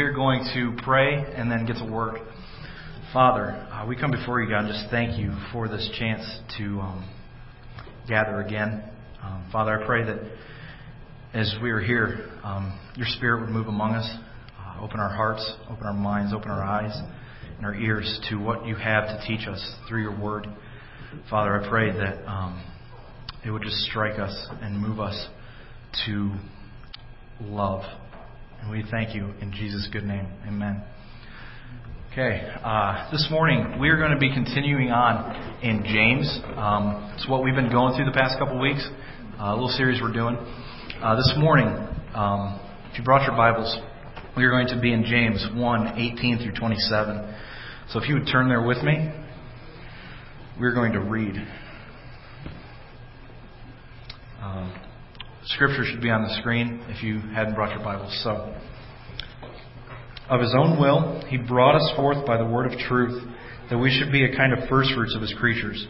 We're going to pray and then get to work. Father, uh, we come before you, God, and just thank you for this chance to um, gather again. Um, Father, I pray that as we are here, um, your Spirit would move among us, uh, open our hearts, open our minds, open our eyes and our ears to what you have to teach us through your word. Father, I pray that um, it would just strike us and move us to love. And we thank you in Jesus' good name. Amen. Okay, uh, this morning we are going to be continuing on in James. Um, it's what we've been going through the past couple weeks, uh, a little series we're doing. Uh, this morning, um, if you brought your Bibles, we are going to be in James 1 18 through 27. So if you would turn there with me, we're going to read. Um, scripture should be on the screen if you hadn't brought your Bibles. So, of his own will, he brought us forth by the word of truth, that we should be a kind of firstfruits of his creatures.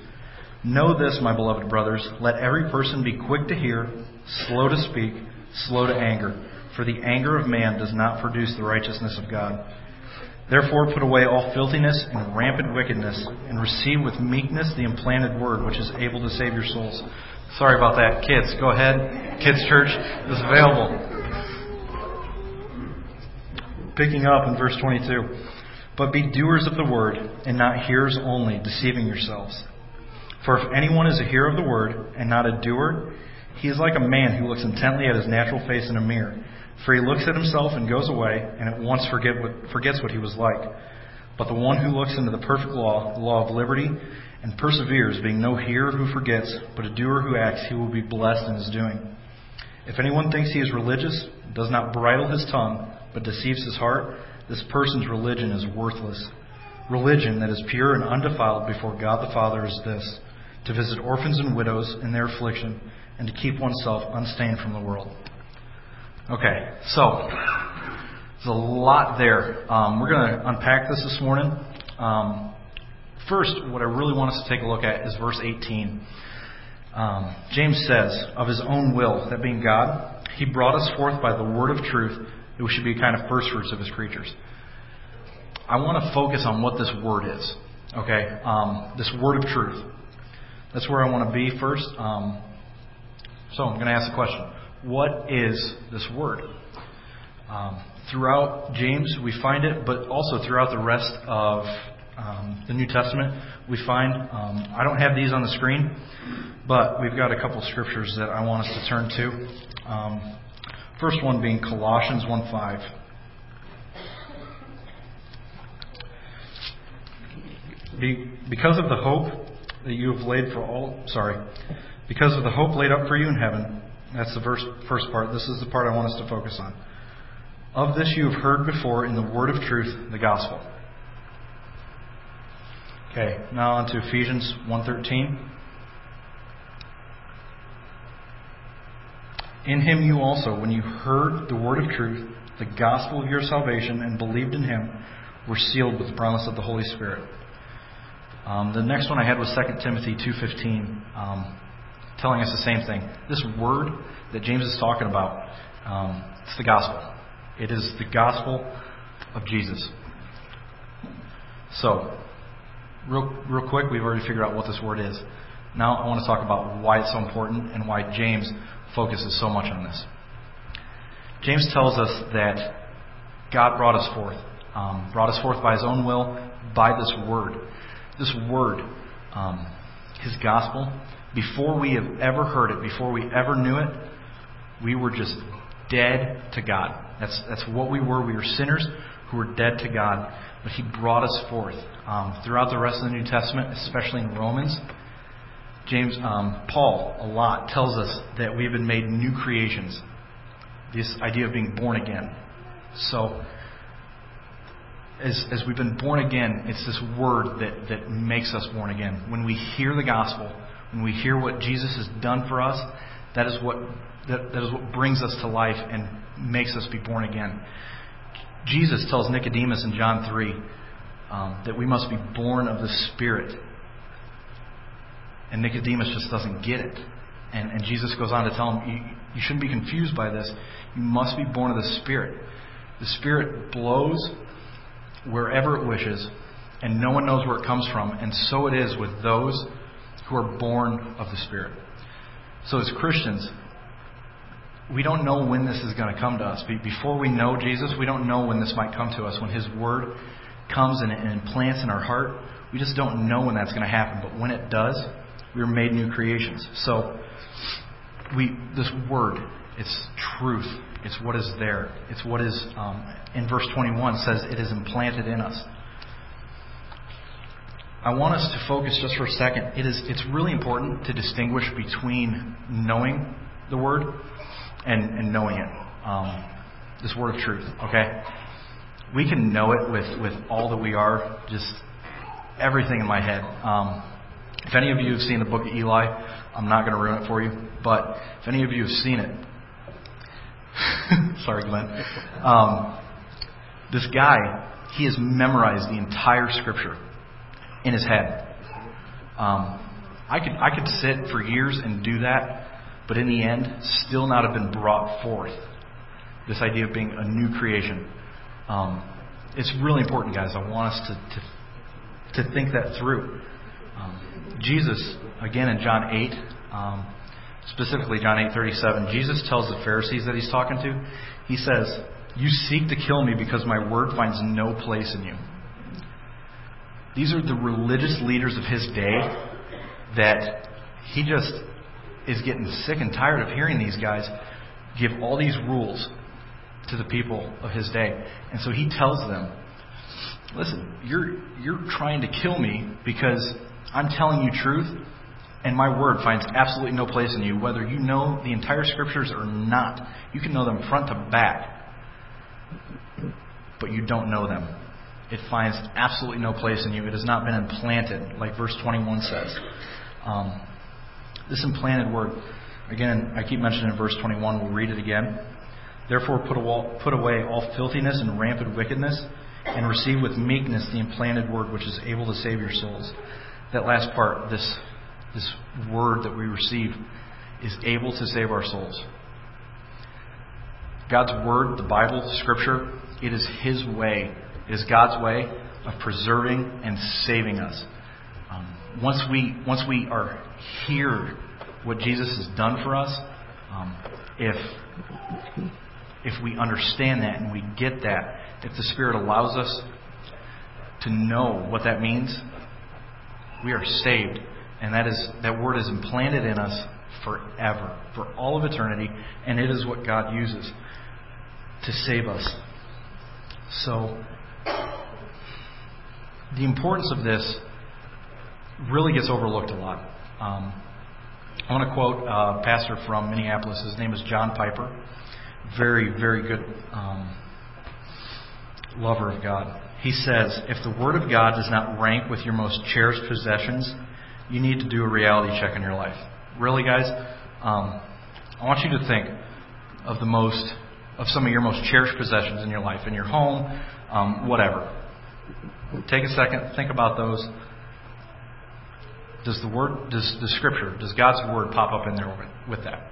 Know this, my beloved brothers, let every person be quick to hear, slow to speak, slow to anger, for the anger of man does not produce the righteousness of God. Therefore, put away all filthiness and rampant wickedness, and receive with meekness the implanted word, which is able to save your souls. Sorry about that. Kids, go ahead. Kids Church is available. Picking up in verse 22. But be doers of the word, and not hearers only, deceiving yourselves. For if anyone is a hearer of the word, and not a doer, he is like a man who looks intently at his natural face in a mirror. For he looks at himself and goes away, and at once forget what, forgets what he was like. But the one who looks into the perfect law, the law of liberty, and perseveres, being no hearer who forgets, but a doer who acts, he will be blessed in his doing. If anyone thinks he is religious, does not bridle his tongue, but deceives his heart, this person's religion is worthless. Religion that is pure and undefiled before God the Father is this to visit orphans and widows in their affliction, and to keep oneself unstained from the world. Okay, so there's a lot there. Um, we're going to unpack this this morning. Um, first, what I really want us to take a look at is verse 18. Um, James says, Of his own will, that being God, he brought us forth by the word of truth that we should be kind of first fruits of his creatures. I want to focus on what this word is. Okay? Um, this word of truth. That's where I want to be first. Um, so I'm going to ask the question what is this word? Um, throughout James, we find it, but also throughout the rest of um, the New Testament, we find. Um, I don't have these on the screen, but we've got a couple scriptures that I want us to turn to. Um, first one being Colossians 1:5. Be, because of the hope that you have laid for all, sorry, because of the hope laid up for you in heaven, that's the verse, first part. This is the part I want us to focus on. Of this you have heard before in the word of truth, the gospel. Okay, now on to Ephesians 1:13. In him you also, when you heard the word of truth, the gospel of your salvation, and believed in him, were sealed with the promise of the Holy Spirit. Um, the next one I had was 2 Timothy 2:15. Um, telling us the same thing. This word that James is talking about, um, it's the gospel. It is the gospel of Jesus. So, real, real quick, we've already figured out what this word is. Now I want to talk about why it's so important and why James focuses so much on this. James tells us that God brought us forth, um, brought us forth by His own will, by this word. This word, um, His gospel, before we have ever heard it, before we ever knew it, we were just dead to God. That's, that's what we were. We were sinners who were dead to God. But He brought us forth. Um, throughout the rest of the New Testament, especially in Romans, James, um, Paul, a lot tells us that we've been made new creations. This idea of being born again. So, as, as we've been born again, it's this word that, that makes us born again. When we hear the gospel, when we hear what Jesus has done for us, that is what, that, that is what brings us to life and makes us be born again. Jesus tells Nicodemus in John 3 um, that we must be born of the Spirit. And Nicodemus just doesn't get it. And, and Jesus goes on to tell him, you, you shouldn't be confused by this. You must be born of the Spirit. The Spirit blows wherever it wishes, and no one knows where it comes from, and so it is with those who are born of the Spirit. So, as Christians, we don't know when this is going to come to us. Before we know Jesus, we don't know when this might come to us. When His Word comes and, implants in our heart, we just don't know when that's going to happen. But when it does, we are made new creations. So, we this Word, it's truth. It's what is there. It's what is, um, in verse 21, says it is implanted in us. I want us to focus just for a second. It is, it's really important to distinguish between knowing the Word and, and knowing it. Um, this word of truth, okay? We can know it with, with all that we are, just everything in my head. Um, if any of you have seen the book of Eli, I'm not going to ruin it for you, but if any of you have seen it, sorry, Glenn. Um, this guy, he has memorized the entire scripture in his head. Um, I could I could sit for years and do that, but in the end, still not have been brought forth. This idea of being a new creation. Um, it's really important, guys. I want us to to, to think that through. Um, Jesus, again in John 8, um, specifically John 8:37, Jesus tells the Pharisees that he's talking to, he says, "You seek to kill me because my word finds no place in you." These are the religious leaders of his day that he just is getting sick and tired of hearing these guys give all these rules to the people of his day. And so he tells them, listen, you're, you're trying to kill me because I'm telling you truth, and my word finds absolutely no place in you, whether you know the entire scriptures or not. You can know them front to back, but you don't know them. It finds absolutely no place in you. It has not been implanted, like verse 21 says. Um, this implanted word, again, I keep mentioning in verse 21, we'll read it again. Therefore, put, away all filthiness and rampant wickedness, and receive with meekness the implanted word which is able to save your souls. That last part, this, this word that we receive, is able to save our souls. God's word, the Bible, Scripture, it is His way. It is God's way of preserving and saving us. Once we once we are hear what Jesus has done for us, um, if if we understand that and we get that, if the Spirit allows us to know what that means, we are saved, and that is that word is implanted in us forever, for all of eternity, and it is what God uses to save us. So, the importance of this really gets overlooked a lot. Um, I want to quote a pastor from Minneapolis. His name is John Piper. Very, very good um, lover of God. He says, If the Word of God does not rank with your most cherished possessions, you need to do a reality check in your life. Really, guys? Um, I want you to think of the most, of some of your most cherished possessions in your life, in your home, um, whatever. Take a second, think about those. Does the word, does the scripture, does God's word pop up in there with, that?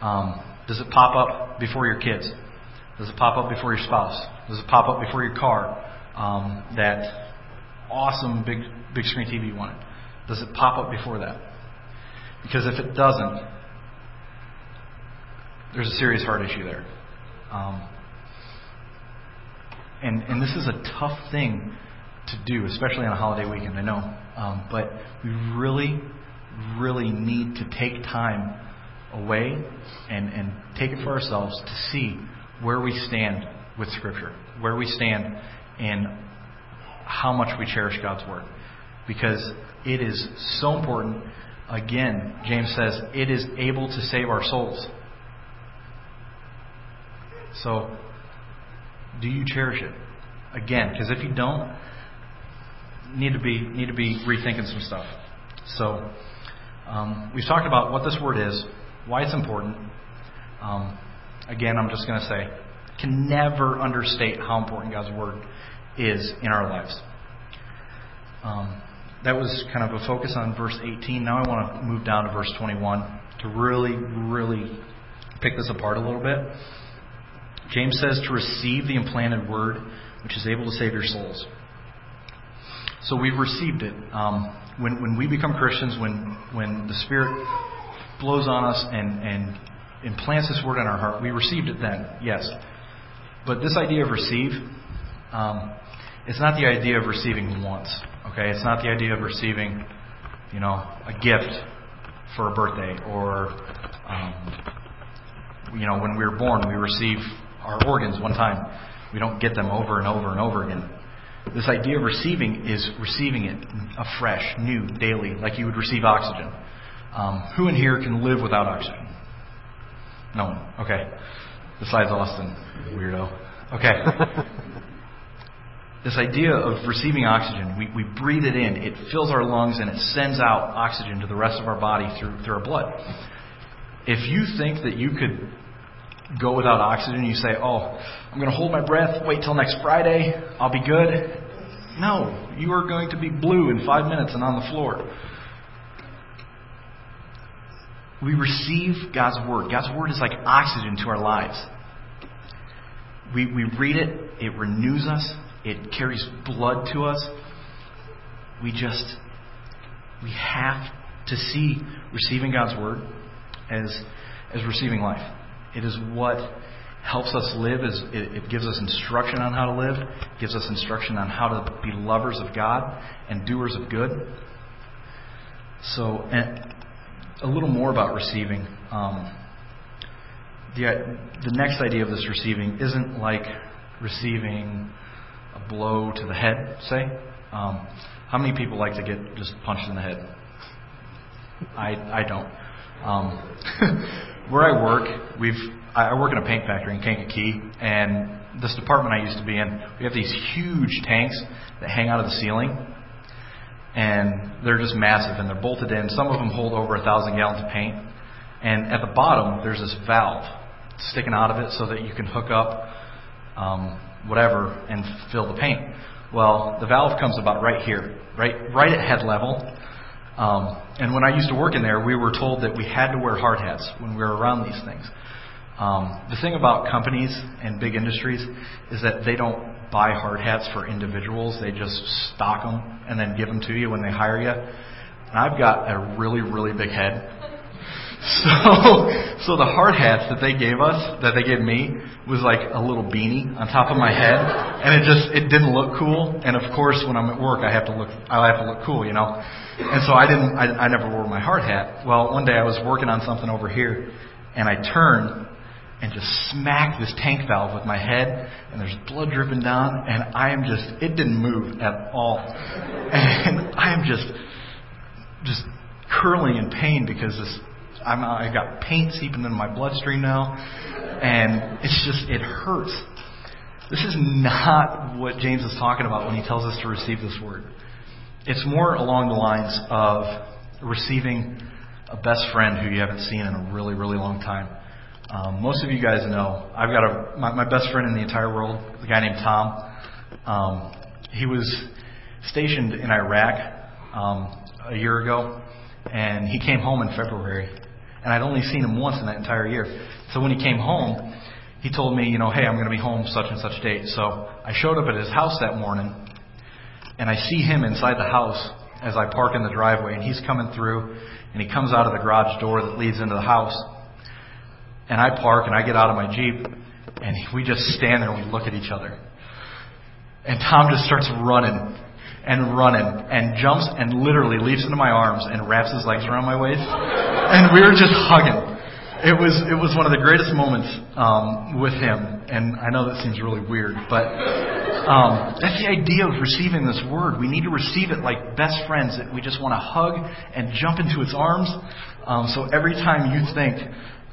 Um, does it pop up before your kids? Does it pop up before your spouse? Does it pop up before your car? Um, that awesome big big screen TV you wanted. Does it pop up before that? Because if it doesn't, there's a serious heart issue there. Um, and and this is a tough thing to do, especially on a holiday weekend. I know. Um, but we really, really need to take time away and, and take it for ourselves to see where we stand with Scripture, where we stand in how much we cherish God's Word. Because it is so important. Again, James says, it is able to save our souls. So, do you cherish it? Again, because if you don't, need to be need to be rethinking some stuff. So um, we've talked about what this word is, why it's important. Um, again, I'm just going to say, can never understate how important God's word is in our lives. Um, that was kind of a focus on verse 18. Now I want to move down to verse 21 to really, really pick this apart a little bit. James says to receive the implanted word, which is able to save your souls. So we've received it. Um, when, when we become Christians, when, when the Spirit blows on us and, and implants this word in our heart, we received it then, yes. But this idea of receive, um, it's not the idea of receiving once. Okay, it's not the idea of receiving, you know, a gift for a birthday or, um, you know, when we were born, we receive our organs one time. We don't get them over and over and over again. This idea of receiving is receiving it afresh, new, daily, like you would receive oxygen. Um, who in here can live without oxygen? No one. Okay. Besides Austin, weirdo. Okay. this idea of receiving oxygen, we, we breathe it in, it fills our lungs, and it sends out oxygen to the rest of our body through, through our blood. If you think that you could go without oxygen, you say, oh, I'm going to hold my breath, wait till next Friday, I'll be good. No, you are going to be blue in five minutes and on the floor. We receive God's Word. God's Word is like oxygen to our lives. We, we read it, it renews us, it carries blood to us. We just, we have to see receiving God's Word as, as receiving life. It is what helps us live. Is it gives us instruction on how to live. Gives us instruction on how to be lovers of God and doers of good. So, a little more about receiving. Um, the, the next idea of this receiving isn't like receiving a blow to the head, say. Um, how many people like to get just punched in the head? I, I don't. Um, where I work, we've I work in a paint factory in Kankakee, and this department I used to be in, we have these huge tanks that hang out of the ceiling, and they're just massive and they're bolted in. Some of them hold over a thousand gallons of paint, and at the bottom there's this valve sticking out of it so that you can hook up um, whatever and fill the paint. Well, the valve comes about right here, right right at head level, um, and when I used to work in there, we were told that we had to wear hard hats when we were around these things. Um, the thing about companies and big industries is that they don't buy hard hats for individuals. They just stock them and then give them to you when they hire you. And I've got a really, really big head. So, so the hard hats that they gave us, that they gave me, was like a little beanie on top of my head, and it just it didn't look cool. And of course, when I'm at work, I have to look I have to look cool, you know. And so I didn't I, I never wore my hard hat. Well, one day I was working on something over here, and I turned and just smacked this tank valve with my head, and there's blood dripping down, and I am just it didn't move at all, and I am just just curling in pain because this I'm, I've got paint seeping into my bloodstream now, and it's just, it hurts. This is not what James is talking about when he tells us to receive this word. It's more along the lines of receiving a best friend who you haven't seen in a really, really long time. Um, most of you guys know I've got a my, my best friend in the entire world, a guy named Tom. Um, he was stationed in Iraq um, a year ago, and he came home in February and I'd only seen him once in that entire year. So when he came home, he told me, you know, hey, I'm going to be home such and such date. So I showed up at his house that morning, and I see him inside the house as I park in the driveway, and he's coming through, and he comes out of the garage door that leads into the house. And I park, and I get out of my Jeep, and we just stand there and we look at each other. And Tom just starts running and running and jumps and literally leaps into my arms and wraps his legs around my waist. And we were just hugging. It was it was one of the greatest moments um, with him, and I know that seems really weird, but um, that's the idea of receiving this word. We need to receive it like best friends that we just want to hug and jump into its arms. Um, so every time you think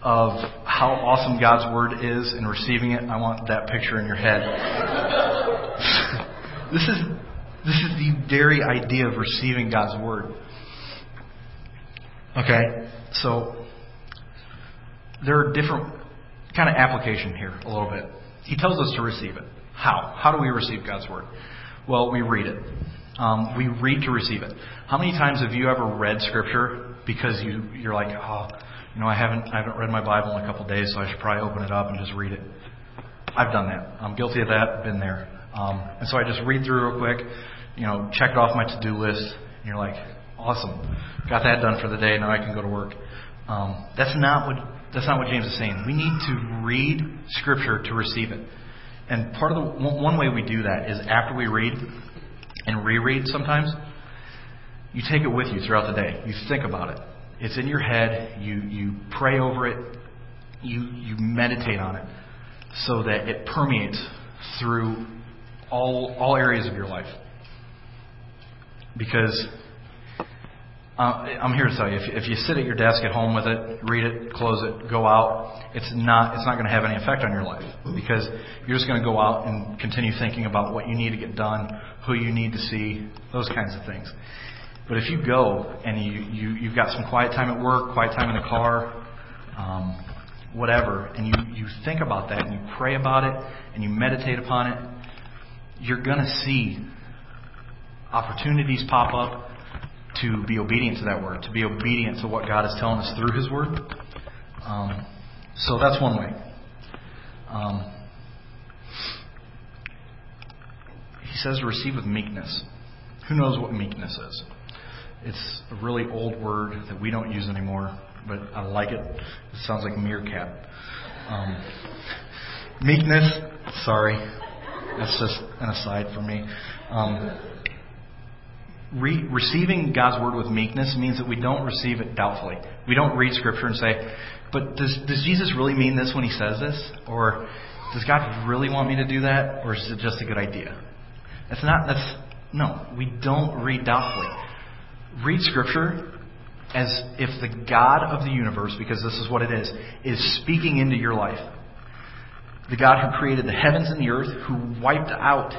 of how awesome God's word is and receiving it, I want that picture in your head. this is this is the very idea of receiving God's Word. Okay? So, there are different kind of application here a little bit. He tells us to receive it. How? How do we receive God's Word? Well, we read it. Um, we read to receive it. How many times have you ever read Scripture because you, you're like, oh, you know, I haven't, I haven't read my Bible in a couple of days, so I should probably open it up and just read it. I've done that. I'm guilty of that. Been there. Um, and so I just read through real quick, you know, check it off my to-do list, and you're like, awesome, got that done for the day. Now I can go to work. Um, that's not what that's not what James is saying. We need to read Scripture to receive it. And part of the one way we do that is after we read and reread sometimes, you take it with you throughout the day. You think about it. It's in your head. You you pray over it. You you meditate on it so that it permeates through all all areas of your life. Because uh, I'm here to tell you, if, if you sit at your desk at home with it, read it, close it, go out, it's not it's not going to have any effect on your life because you're just going to go out and continue thinking about what you need to get done, who you need to see, those kinds of things. But if you go and you, you you've got some quiet time at work, quiet time in the car, um, whatever, and you you think about that and you pray about it and you meditate upon it, you're going to see opportunities pop up to be obedient to that word, to be obedient to what God is telling us through His word. Um, so that's one way. Um, he says receive with meekness. Who knows what meekness is? It's a really old word that we don't use anymore, but I like it. It sounds like meerkat. Um, meekness, sorry, that's just an aside for me. Um, re- receiving God's word with meekness means that we don't receive it doubtfully. We don't read Scripture and say, but does, does Jesus really mean this when he says this? Or does God really want me to do that? Or is it just a good idea? That's not, that's, no, we don't read doubtfully. Read Scripture as if the God of the universe, because this is what it is, is speaking into your life. The God who created the heavens and the earth, who wiped out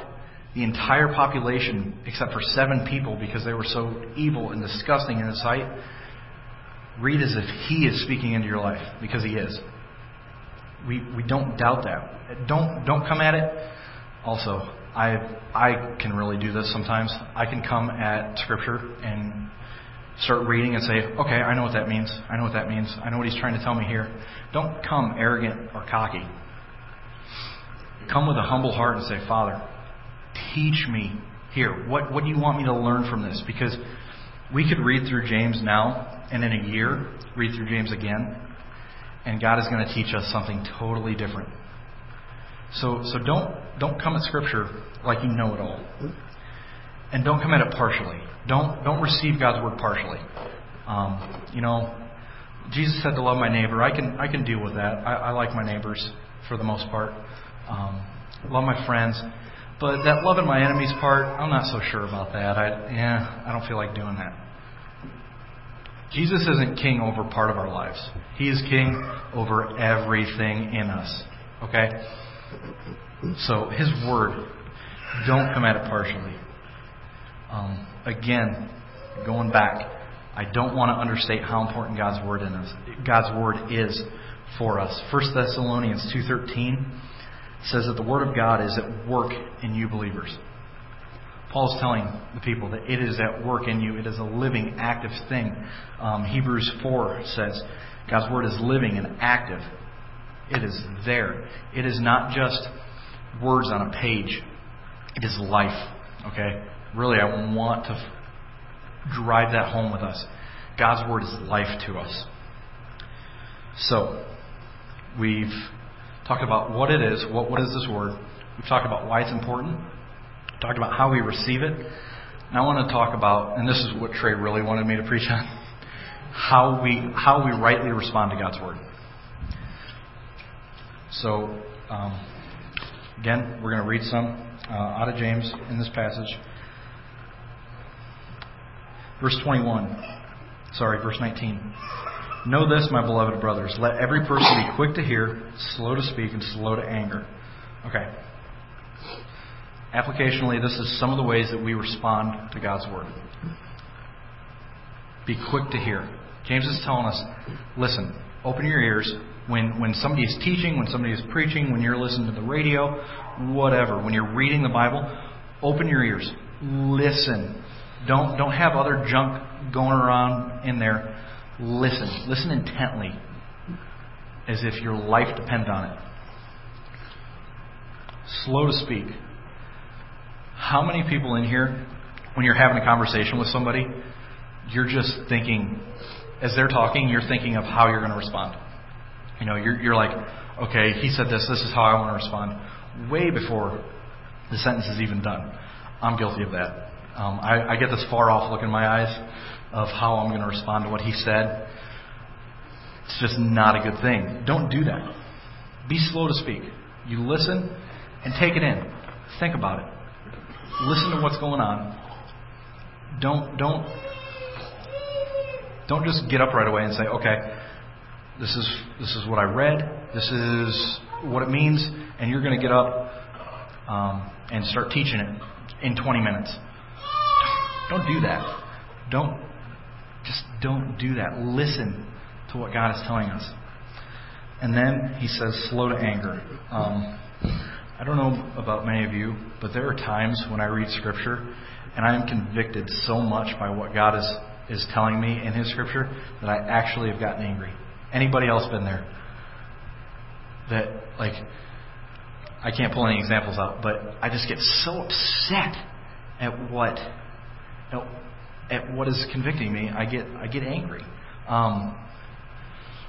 the entire population except for seven people because they were so evil and disgusting in his sight, read as if he is speaking into your life because he is. We, we don't doubt that. Don't, don't come at it. Also, I, I can really do this sometimes. I can come at Scripture and start reading and say, okay, I know what that means. I know what that means. I know what he's trying to tell me here. Don't come arrogant or cocky. Come with a humble heart and say, Father, teach me here. What, what do you want me to learn from this? Because we could read through James now, and in a year, read through James again, and God is going to teach us something totally different. So, so don't, don't come at Scripture like you know it all. And don't come at it partially. Don't, don't receive God's Word partially. Um, you know, Jesus said to love my neighbor. I can, I can deal with that. I, I like my neighbors for the most part. Um, love my friends. But that loving my enemies part, I'm not so sure about that. I, yeah, I don't feel like doing that. Jesus isn't king over part of our lives. He is king over everything in us. Okay? So, his word, don't come at it partially. Um, again, going back, I don't want to understate how important God's word in us. God's word is for us. 1 Thessalonians 2:13 says that the Word of God is at work in you believers. Paul is telling the people that it is at work in you. It is a living, active thing. Um, Hebrews 4 says God's Word is living and active. It is there. It is not just words on a page, it is life. Okay? Really, I want to drive that home with us. God's Word is life to us. So, we've talked about what it is, what, what is this word. We've talked about why it's important. We've talked about how we receive it. And I want to talk about, and this is what Trey really wanted me to preach on, how we how we rightly respond to God's word. So, um, again, we're going to read some uh, out of James in this passage. Verse 21. Sorry, verse 19. Know this, my beloved brothers. Let every person be quick to hear, slow to speak, and slow to anger. Okay. Applicationally, this is some of the ways that we respond to God's Word. Be quick to hear. James is telling us listen, open your ears. When, when somebody is teaching, when somebody is preaching, when you're listening to the radio, whatever, when you're reading the Bible, open your ears. Listen. Don't, don't have other junk going around in there Listen. Listen intently as if your life depends on it. slow to speak. How many people in here, when you're having a conversation with somebody, you're just thinking, as they're talking, you're thinking of how you're going to respond? You know, you're, you're like, okay, he said this, this is how I want to respond, way before the sentence is even done. I'm guilty of that. Um, I, I get this far off look in my eyes of how I'm going to respond to what he said. It's just not a good thing. Don't do that. Be slow to speak. You listen and take it in. Think about it. Listen to what's going on. Don't don't don't just get up right away and say, "Okay, this is this is what I read. This is what it means," and you're going to get up um, and start teaching it in 20 minutes. Don't do that. Don't just don't do that. Listen to what God is telling us. And then he says, slow to anger. Um, I don't know about many of you, but there are times when I read Scripture and I am convicted so much by what God is, is telling me in His Scripture that I actually have gotten angry. Anybody else been there? That, like, I can't pull any examples out, but I just get so upset at what at, at what is convicting me. I get I get angry. Um,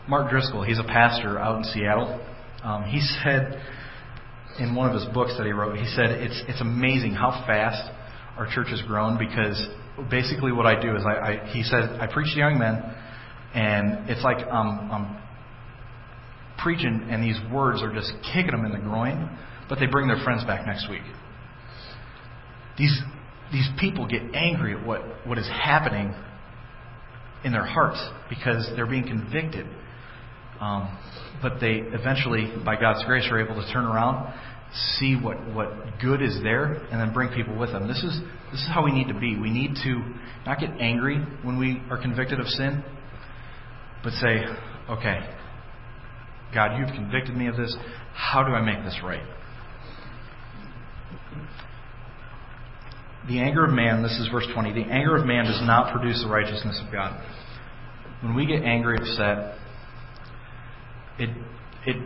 Mark Driscoll, he's a pastor out in Seattle. Um, he said in one of his books that he wrote, he said it's it's amazing how fast our church has grown because basically what I do is I, I he said I preach to young men, and it's like um, I'm preaching and these words are just kicking them in the groin, but they bring their friends back next week. These these people get angry at what, what is happening in their hearts because they're being convicted. Um, but they eventually, by God's grace, are able to turn around, see what, what good is there, and then bring people with them. This is, this is how we need to be. We need to not get angry when we are convicted of sin, but say, okay, God, you've convicted me of this. How do I make this right? The anger of man, this is verse 20, the anger of man does not produce the righteousness of God. When we get angry, upset, it, it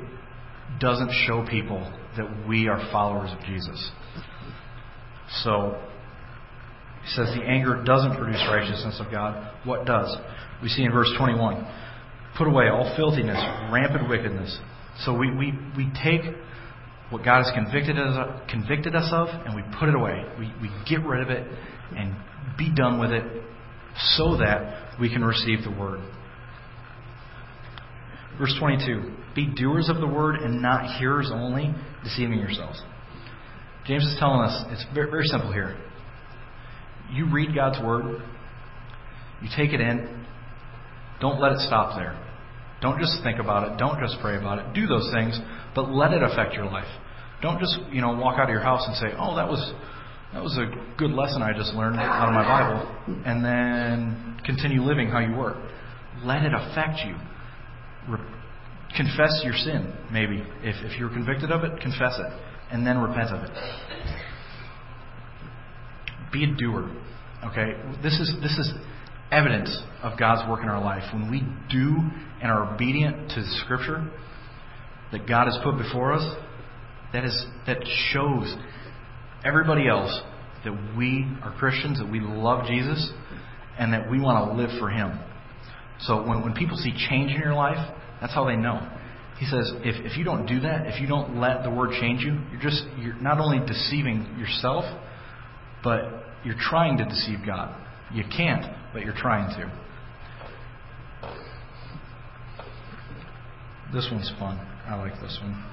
doesn't show people that we are followers of Jesus. So, he says the anger doesn't produce righteousness of God. What does? We see in verse 21 Put away all filthiness, rampant wickedness. So we, we, we take what God has convicted us, convicted us of, and we put it away. We, we get rid of it and be done with it so that we can receive the word. Verse 22 Be doers of the word and not hearers only, deceiving yourselves. James is telling us it's very, very simple here. You read God's word, you take it in, don't let it stop there. Don't just think about it. Don't just pray about it. Do those things, but let it affect your life. Don't just, you know, walk out of your house and say, "Oh, that was that was a good lesson I just learned out of my Bible," and then continue living how you were. Let it affect you. Re- confess your sin, maybe. If if you're convicted of it, confess it, and then repent of it. Be a doer. Okay? This is this is evidence of God's work in our life. When we do and are obedient to Scripture that God has put before us, that is that shows everybody else that we are Christians, that we love Jesus, and that we want to live for Him. So when, when people see change in your life, that's how they know. He says, if, if you don't do that, if you don't let the word change you, you're just you're not only deceiving yourself, but you're trying to deceive God. You can't, but you're trying to. This one's fun. I like this one.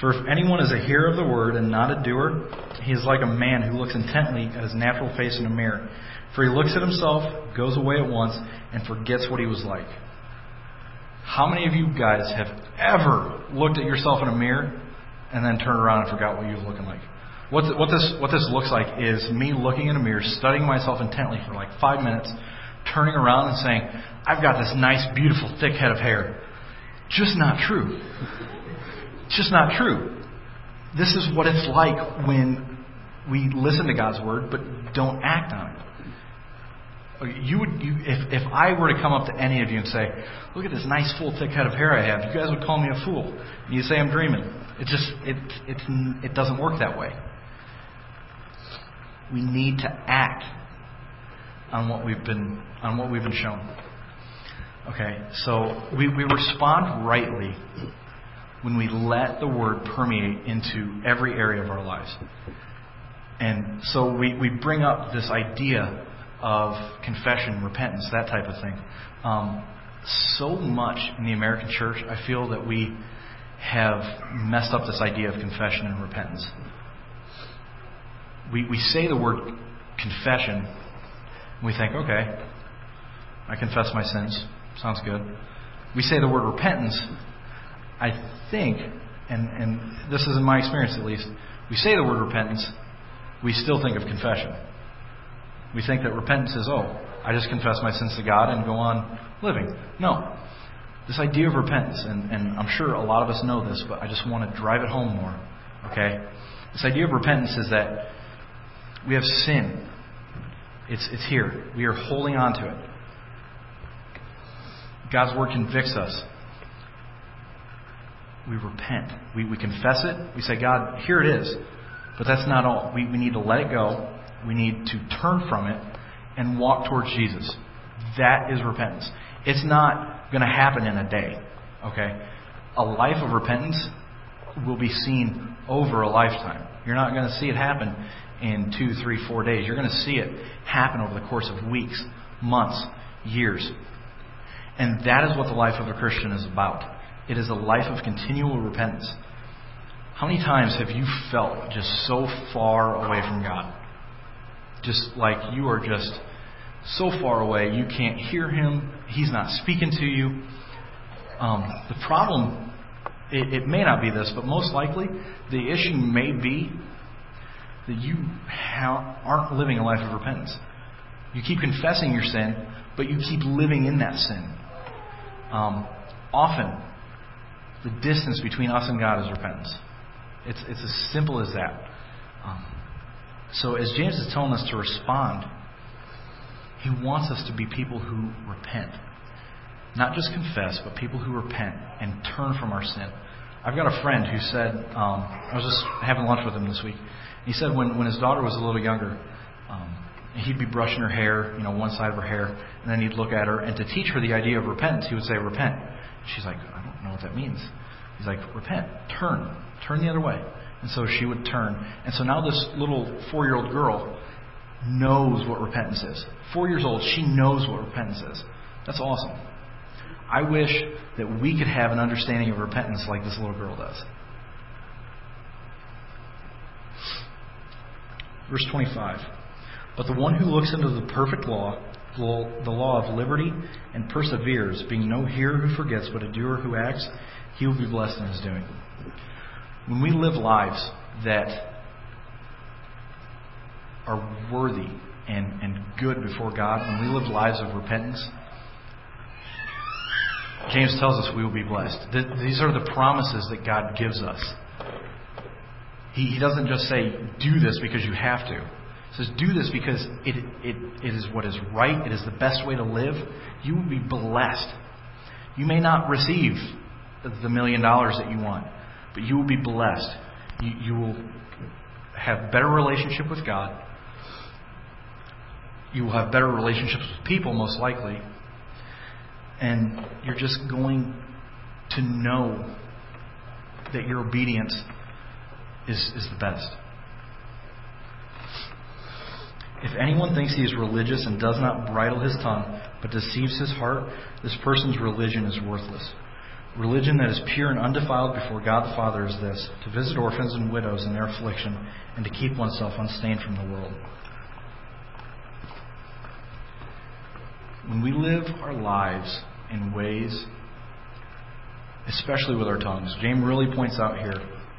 For if anyone is a hearer of the word and not a doer, he is like a man who looks intently at his natural face in a mirror. For he looks at himself, goes away at once, and forgets what he was like. How many of you guys have ever looked at yourself in a mirror and then turned around and forgot what you were looking like? What, what, this, what this looks like is me looking in a mirror, studying myself intently for like five minutes, turning around and saying, I've got this nice, beautiful, thick head of hair. Just not true. Just not true. This is what it's like when we listen to God's word but don't act on it. You would, you, if, if I were to come up to any of you and say, "Look at this nice, full, thick head of hair I have," you guys would call me a fool. And you say I'm dreaming. It just it it it doesn't work that way. We need to act on what we've been on what we've been shown. Okay, so we, we respond rightly when we let the word permeate into every area of our lives. And so we, we bring up this idea of confession, repentance, that type of thing. Um, so much in the American church, I feel that we have messed up this idea of confession and repentance. We, we say the word confession, and we think, okay, I confess my sins. Sounds good. We say the word repentance, I think, and, and this is in my experience at least, we say the word repentance, we still think of confession. We think that repentance is, oh, I just confess my sins to God and go on living. No. This idea of repentance, and, and I'm sure a lot of us know this, but I just want to drive it home more. Okay? This idea of repentance is that we have sin. It's, it's here. We are holding on to it. God's Word convicts us. We repent. We, we confess it. We say, God, here it is. But that's not all. We, we need to let it go. We need to turn from it and walk towards Jesus. That is repentance. It's not going to happen in a day. Okay? A life of repentance will be seen over a lifetime. You're not going to see it happen in two, three, four days. You're going to see it happen over the course of weeks, months, years. And that is what the life of a Christian is about. It is a life of continual repentance. How many times have you felt just so far away from God? Just like you are just so far away, you can't hear Him, He's not speaking to you. Um, the problem, it, it may not be this, but most likely, the issue may be that you ha- aren't living a life of repentance. You keep confessing your sin, but you keep living in that sin. Um, often, the distance between us and God is repentance. It's, it's as simple as that. Um, so, as James is telling us to respond, he wants us to be people who repent. Not just confess, but people who repent and turn from our sin. I've got a friend who said, um, I was just having lunch with him this week. He said when, when his daughter was a little younger, um, he'd be brushing her hair, you know, one side of her hair, and then he'd look at her, and to teach her the idea of repentance, he would say, repent. She's like, I don't know what that means. He's like, repent, turn, turn the other way. And so she would turn. And so now this little four year old girl knows what repentance is. Four years old, she knows what repentance is. That's awesome. I wish that we could have an understanding of repentance like this little girl does. Verse 25. But the one who looks into the perfect law, the law of liberty, and perseveres, being no hearer who forgets, but a doer who acts, he will be blessed in his doing. When we live lives that are worthy and, and good before God, when we live lives of repentance, James tells us we will be blessed. These are the promises that God gives us. He, he doesn't just say, do this because you have to. Says, do this because it, it, it is what is right, it is the best way to live. You will be blessed. You may not receive the million dollars that you want, but you will be blessed. You, you will have better relationship with God. You will have better relationships with people, most likely. And you're just going to know that your obedience is, is the best. If anyone thinks he is religious and does not bridle his tongue, but deceives his heart, this person's religion is worthless. Religion that is pure and undefiled before God the Father is this to visit orphans and widows in their affliction, and to keep oneself unstained from the world. When we live our lives in ways, especially with our tongues, James really points out here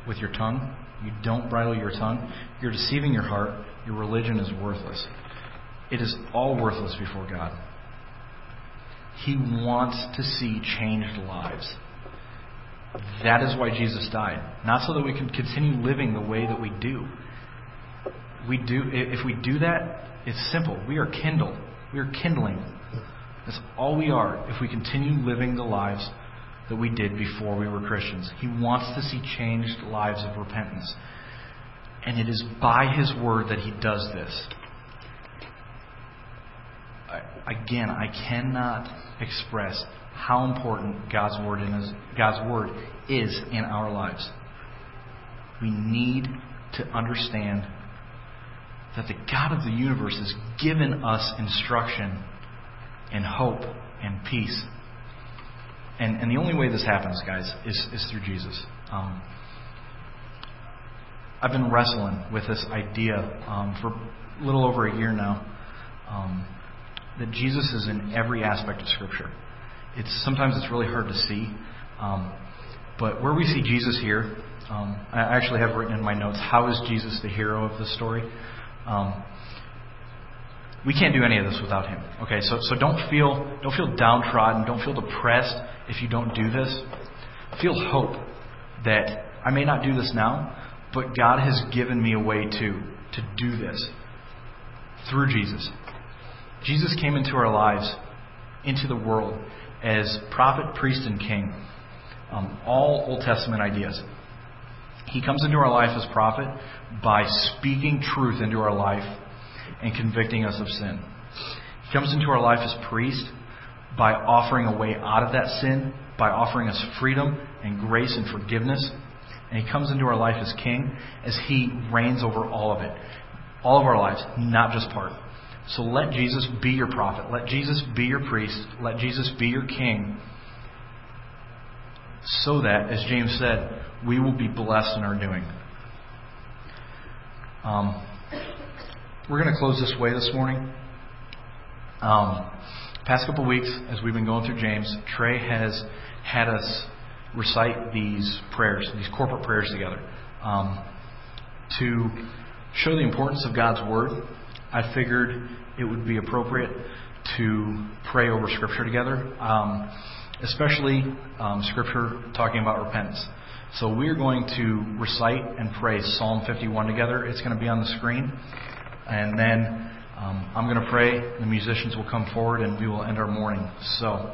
with your tongue, you don't bridle your tongue, you're deceiving your heart, your religion is worthless. It is all worthless before God. He wants to see changed lives. That is why Jesus died. Not so that we can continue living the way that we do. We do if we do that, it's simple. We are kindled. We are kindling. That's all we are if we continue living the lives that we did before we were Christians. He wants to see changed lives of repentance. And it is by His Word that He does this. Again, I cannot express how important God's Word is, God's Word is in our lives. We need to understand that the God of the universe has given us instruction and hope and peace. And, and the only way this happens, guys, is, is through Jesus. Um, I've been wrestling with this idea um, for a little over a year now um, that Jesus is in every aspect of Scripture. It's sometimes it's really hard to see, um, but where we see Jesus here, um, I actually have written in my notes how is Jesus the hero of the story. Um, we can't do any of this without him. Okay, so so don't feel don't feel downtrodden, don't feel depressed if you don't do this. Feel hope that I may not do this now, but God has given me a way to to do this through Jesus. Jesus came into our lives, into the world as prophet, priest, and king. Um, all Old Testament ideas. He comes into our life as prophet by speaking truth into our life and convicting us of sin. He comes into our life as priest by offering a way out of that sin, by offering us freedom and grace and forgiveness. And he comes into our life as king as he reigns over all of it. All of our lives, not just part. So let Jesus be your prophet. Let Jesus be your priest. Let Jesus be your king. So that, as James said, we will be blessed in our doing. Um, we're going to close this way this morning. Um, past couple weeks, as we've been going through James, Trey has had us recite these prayers, these corporate prayers together, um, to show the importance of God's Word. I figured it would be appropriate to pray over Scripture together, um, especially um, Scripture talking about repentance. So we're going to recite and pray Psalm 51 together. It's going to be on the screen. And then um, I'm going to pray. The musicians will come forward and we will end our morning. So,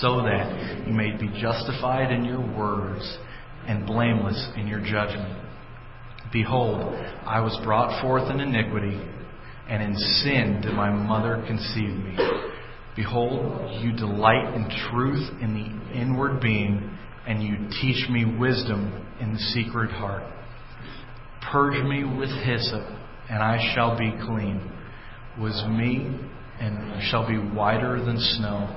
so that you may be justified in your words and blameless in your judgment. Behold, I was brought forth in iniquity, and in sin did my mother conceive me. Behold, you delight in truth in the inward being and you teach me wisdom in the secret heart. Purge me with hyssop, and I shall be clean. Was me, and shall be whiter than snow.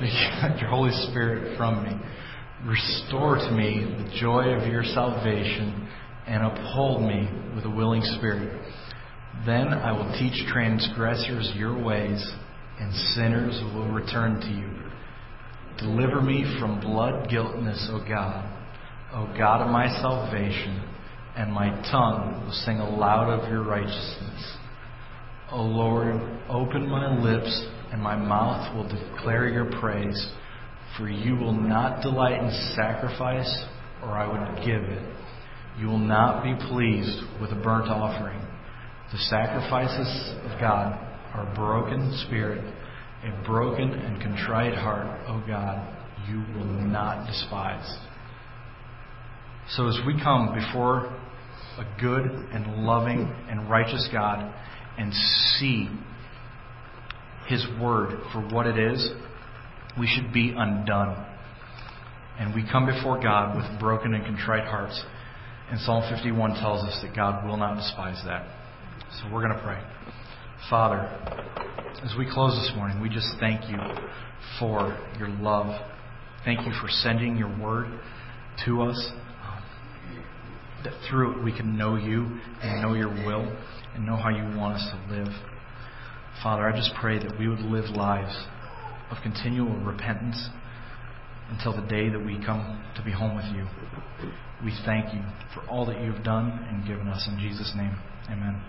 your Holy Spirit from me. Restore to me the joy of your salvation, and uphold me with a willing spirit. Then I will teach transgressors your ways, and sinners will return to you. Deliver me from blood guiltness, O God, O God of my salvation, and my tongue will sing aloud of your righteousness. O Lord, open my lips, and my mouth will declare your praise. For you will not delight in sacrifice, or I would give it. You will not be pleased with a burnt offering. The sacrifices of God are broken spirit a broken and contrite heart, O God, you will not despise. So as we come before a good and loving and righteous God and see His Word for what it is, we should be undone. And we come before God with broken and contrite hearts. And Psalm 51 tells us that God will not despise that. So we're going to pray. Father, as we close this morning, we just thank you for your love. Thank you for sending your word to us. Um, that through it we can know you and know your will and know how you want us to live. Father, I just pray that we would live lives of continual repentance until the day that we come to be home with you. We thank you for all that you've done and given us. In Jesus' name, amen.